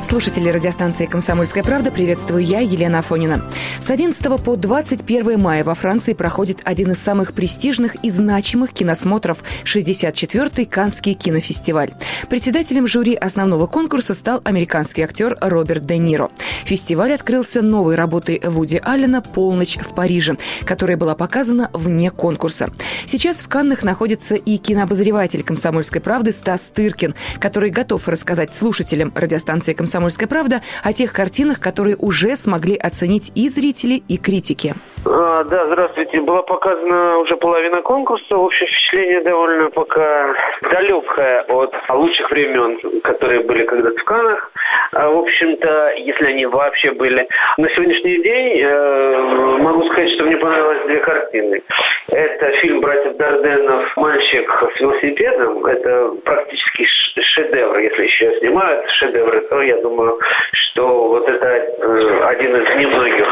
Слушатели радиостанции «Комсомольская правда», приветствую я, Елена Афонина. С 11 по 21 мая во Франции проходит один из самых престижных и значимых киносмотров – 64-й Каннский кинофестиваль. Председателем жюри основного конкурса стал американский актер Роберт Де Ниро. Фестиваль открылся новой работой Вуди Аллена «Полночь в Париже», которая была показана вне конкурса. Сейчас в Каннах находится и кинообозреватель «Комсомольской правды» Стас Тыркин, который готов рассказать слушателям радиостанции «Комсомольская «Комсомольская правда» о тех картинах, которые уже смогли оценить и зрители, и критики. А, да, здравствуйте. Была показана уже половина конкурса. Общее впечатление довольно пока далекое от лучших времен, которые были когда-то в Канах. А, в общем-то, если они вообще были. На сегодняшний день э, могу сказать, что мне понравилось две картины. Это фильм «Братьев Дарденов. Мальчик с велосипедом». Это практически шедевр. Если еще снимают шедевры, то я думаю, что вот это э, один из немногих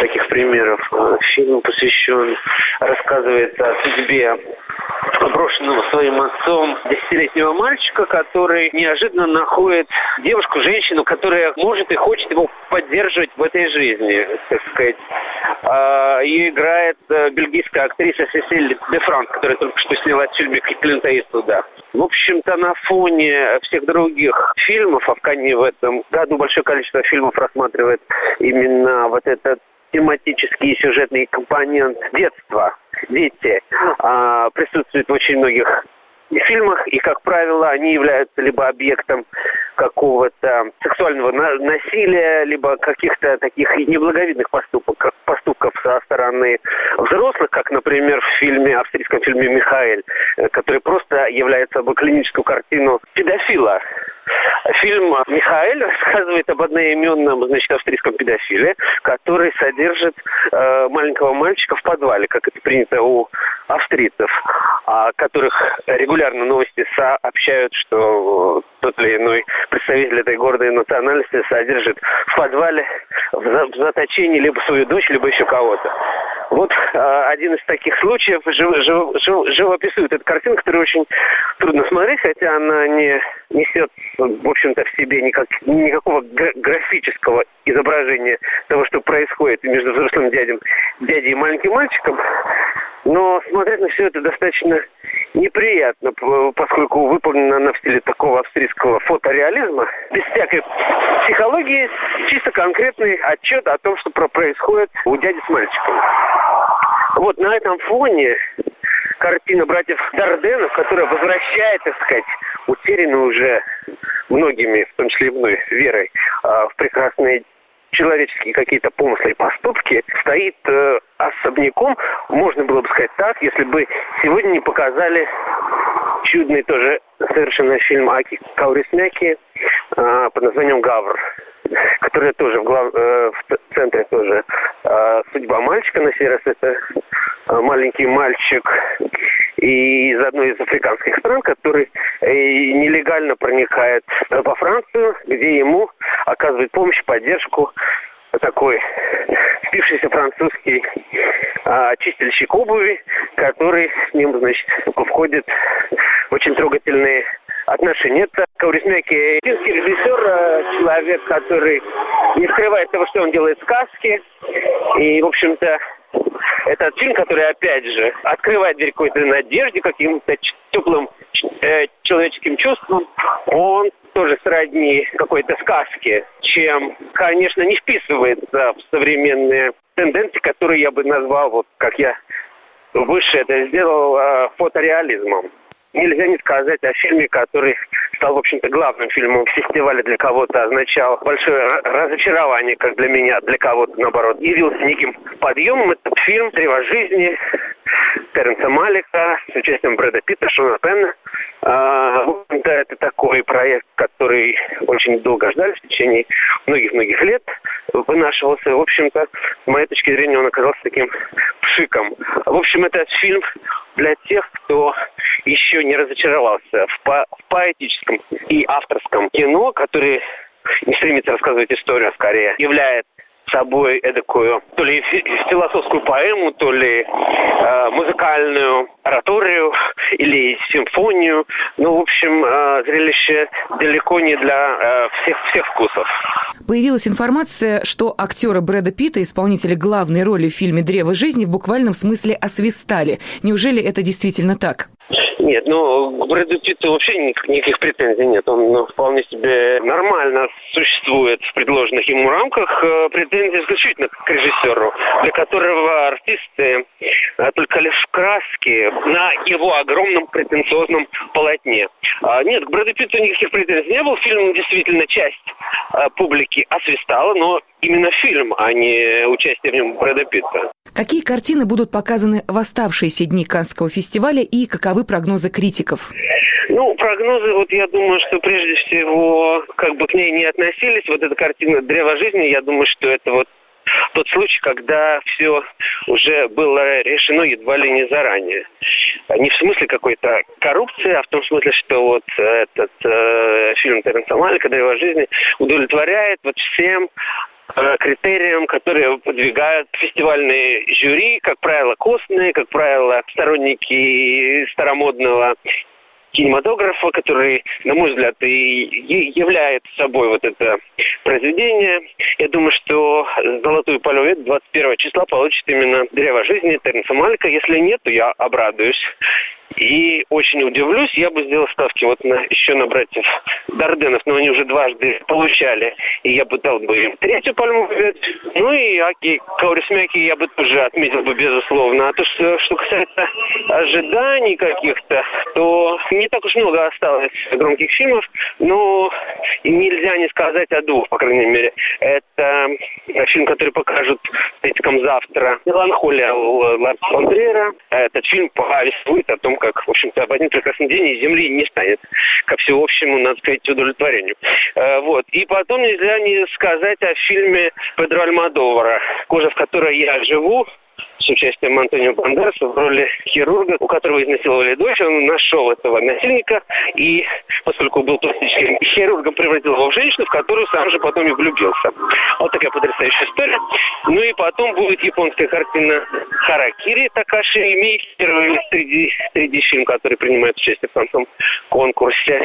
таких примеров. Фильм посвящен, рассказывается о судьбе брошенного своим отцом десятилетнего мальчика, который неожиданно находит девушку, женщину, которая может и хочет его поддерживать в этой жизни, так сказать. А, Ее играет э, бельгийская актриса Сесиль де Франк, которая только что снялась в фильме Клинта Иствуда. В общем-то, на фоне всех других фильмов, а в Кане в этом году большое количество фильмов рассматривает именно вот этот тематический и сюжетный компонент детства. Дети а, присутствуют в очень многих фильмах, и, как правило, они являются либо объектом какого-то сексуального насилия, либо каких-то таких неблаговидных поступок, поступков со стороны взрослых, как, например, в фильме, австрийском фильме «Михаэль», э, который просто является собой клиническую картину педофила. Фильм «Михаэль» рассказывает об одноименном, значит, австрийском педофиле, который содержит э, маленького мальчика в подвале, как это принято у австрийцев, о которых регулярно новости сообщают, что тот или иной представитель этой гордой национальности содержит в подвале, в заточении либо свою дочь, либо еще кого-то. Вот э, один из таких случаев жив, жив, жив, живописует эту картину, которую очень трудно смотреть, хотя она не несет, в общем-то, в себе никак, никакого графического изображения того, что происходит между взрослым дядем, дядей и маленьким мальчиком. Но смотреть на все это достаточно неприятно, поскольку выполнено она в стиле такого австрийского фотореализма, без всякой психологии, чисто конкретный отчет о том, что происходит у дяди с мальчиком. Вот на этом фоне картина братьев Дарденов, которая возвращает, так сказать, утерянную уже многими, в том числе и мной, верой а, в прекрасные человеческие какие-то помыслы и поступки стоит э, особняком, можно было бы сказать так, если бы сегодня не показали чудный тоже совершенно фильм Аки Каурисмяки э, под названием «Гавр», который тоже в, глав, э, в центре тоже. Э, судьба мальчика, на сей раз это маленький мальчик из одной из африканских стран, который э, нелегально проникает во Францию, где ему оказывает помощь, поддержку такой спившийся французский а, чистильщик обуви, который с ним, значит, входит в очень трогательные отношения. Это Каурисмяки, единственный режиссер, человек, который не скрывает того, что он делает сказки. И, в общем-то, этот фильм, который, опять же, открывает дверь какой-то надежде, каким-то теплым э, человеческим чувством, он тоже сродни какой-то сказке, чем, конечно, не вписывается в современные тенденции, которые я бы назвал, вот как я выше это сделал, э, фотореализмом нельзя не сказать о фильме, который стал, в общем-то, главным фильмом фестиваля для кого-то, означал большое разочарование, как для меня, для кого-то, наоборот, явился неким подъемом. Этот фильм «Трева жизни» Теренса Малика с участием Брэда Питта, Шона Пенна. А, это такой проект, который очень долго ждали в течение многих-многих лет вынашивался. В общем-то, с моей точки зрения, он оказался таким пшиком. В общем, этот фильм для тех, кто еще не разочаровался в, по в поэтическом и авторском кино, который не стремится рассказывать историю, а скорее является собой эдакую то ли философскую поэму, то ли э, музыкальную ораторию или симфонию. Ну, в общем, э, зрелище далеко не для э, всех, всех вкусов. Появилась информация, что актера Брэда Питта, исполнителя главной роли в фильме «Древо жизни», в буквальном смысле освистали. Неужели это действительно так? Нет, ну, к Брэду Питту вообще никаких, претензий нет. Он ну, вполне себе нормально существует в предложенных ему рамках. Э, претензии исключительно к режиссеру, для которого артисты э, только лишь краски на его огромном претенциозном полотне. А, нет, к Брэду Питту никаких претензий не было. Фильм действительно часть а, публики освистала, но именно фильм, а не участие в нем Брэда Питта. Какие картины будут показаны в оставшиеся дни Канского фестиваля и каковы прогнозы критиков? Ну, прогнозы, вот я думаю, что прежде всего, как бы к ней не относились, вот эта картина «Древо жизни», я думаю, что это вот тот случай, когда все уже было решено едва ли не заранее. Не в смысле какой-то коррупции, а в том смысле, что вот этот э, фильм Теренса Малика «Древо жизни» удовлетворяет вот всем критериям, которые подвигают фестивальные жюри, как правило, костные, как правило, сторонники старомодного кинематографа, который, на мой взгляд, и является собой вот это произведение. Я думаю, что «Золотую полювет» 21 числа получит именно «Древо жизни» Тернса Малика. Если нет, то я обрадуюсь. И очень удивлюсь, я бы сделал ставки вот на, еще на братьев Дарденов, но они уже дважды получали, и я бы дал бы им третью пальму побед. Ну и Аки Каурисмяки я бы тоже отметил бы безусловно. А то, что, что касается ожиданий каких-то, то не так уж много осталось громких фильмов, но нельзя не сказать о двух, по крайней мере. Это фильм, который покажут критикам завтра. «Меланхолия» Ларса фон Этот фильм повествует о том, как, в общем-то, в один прекрасный день из Земли не станет, ко всеобщему, надо сказать, удовлетворению. Э, вот. И потом нельзя не сказать о фильме Педро Альмадовара «Кожа, в которой я живу», с участием Антонио Бандераса в роли хирурга, у которого изнасиловали дочь. Он нашел этого насильника и, поскольку был пластическим хирургом, превратил его в женщину, в которую сам же потом и влюбился. Вот такая потрясающая история. Ну и потом будет японская картина Харакири Такаши Мей, первый среди, среди фильм, который принимает участие в концом конкурсе.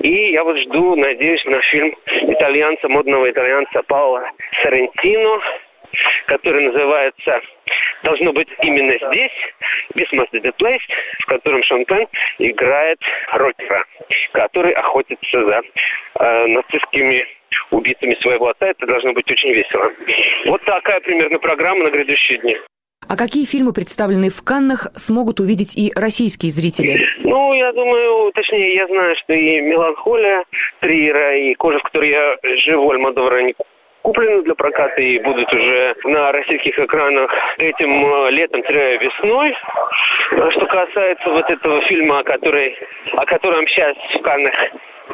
И я вот жду, надеюсь, на фильм итальянца, модного итальянца Паула Соррентино, который называется должно быть именно здесь, This Must Be The Place, в котором Шон Пен играет рокера, который охотится за э, нацистскими убитыми своего отца. Это должно быть очень весело. Вот такая примерно программа на грядущие дни. А какие фильмы, представленные в Каннах, смогут увидеть и российские зрители? Ну, я думаю, точнее, я знаю, что и «Меланхолия» Триера, и «Кожа, в которой я живу» Альмадовара куплены для проката и будут уже на российских экранах этим э, летом весной. Э, что касается вот этого фильма, который, о котором сейчас в Каннах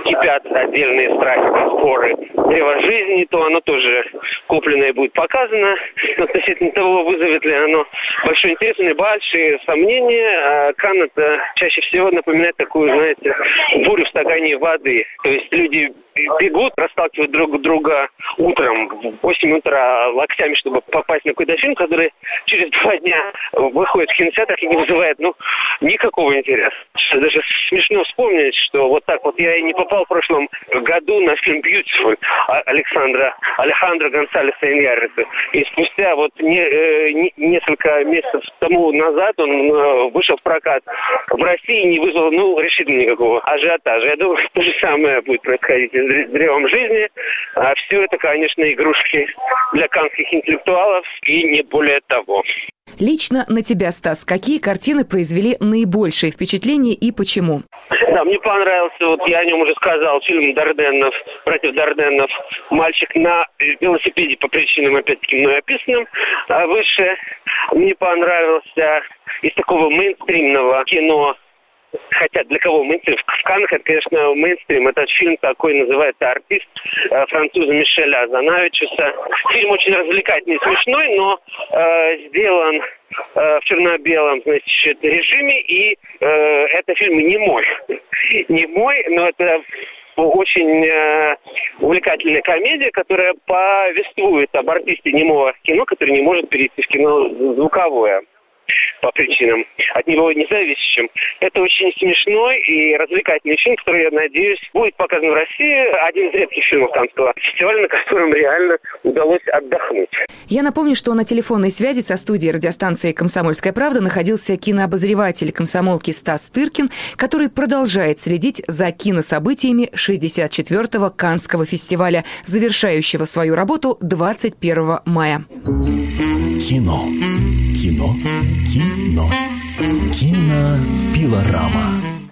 кипят отдельные страсти, споры древа жизни, то оно тоже куплено и будет показано. Но относительно того, вызовет ли оно большой интерес, меня большие сомнения. А Кан это чаще всего напоминает такую, знаете, бурю в стакане воды. То есть люди бегут, расталкивают друг друга утром в 8 утра локтями, чтобы попасть на какой-то фильм, который через два дня выходит в кинотеатр и не вызывает, ну, никакого интереса. Даже смешно вспомнить, что вот так вот я и не попал в прошлом году на фильм «Beautiful» Александра, Алехандро Гонсалеса Иньярриса. И спустя вот не, э, не, несколько месяцев тому назад он э, вышел в прокат в России не вызвал, ну, решительно никакого ажиотажа. Я думаю, то же самое будет происходить с древом жизни. А все это, конечно, игрушки для канских интеллектуалов и не более того. Лично на тебя, Стас, какие картины произвели наибольшее впечатление и почему? Да, мне понравился, вот я о нем уже сказал, фильм Дарденнов, против Дарденнов, «Мальчик на велосипеде» по причинам, опять-таки, мной описанным а выше. Мне понравился из такого мейнстримного кино Хотя для кого мейнстрим? В Каннах это, конечно, мейнстрим. Этот фильм такой называется «Артист» э, француза Мишеля Азанавичуса. Фильм очень развлекательный, смешной, но э, сделан э, в черно-белом значит, режиме, и э, это фильм не мой. не мой, но это очень э, увлекательная комедия, которая повествует об артисте немого кино, который не может перейти в кино звуковое по причинам, от него независящим. Это очень смешной и развлекательный фильм, который, я надеюсь, будет показан в России. Один из редких фильмов Канского фестиваля, на котором реально удалось отдохнуть. Я напомню, что на телефонной связи со студией радиостанции «Комсомольская правда» находился кинообозреватель комсомолки Стас Тыркин, который продолжает следить за кинособытиями 64-го Канского фестиваля, завершающего свою работу 21 мая. Кино. Кино. Кино. Кинопилорама.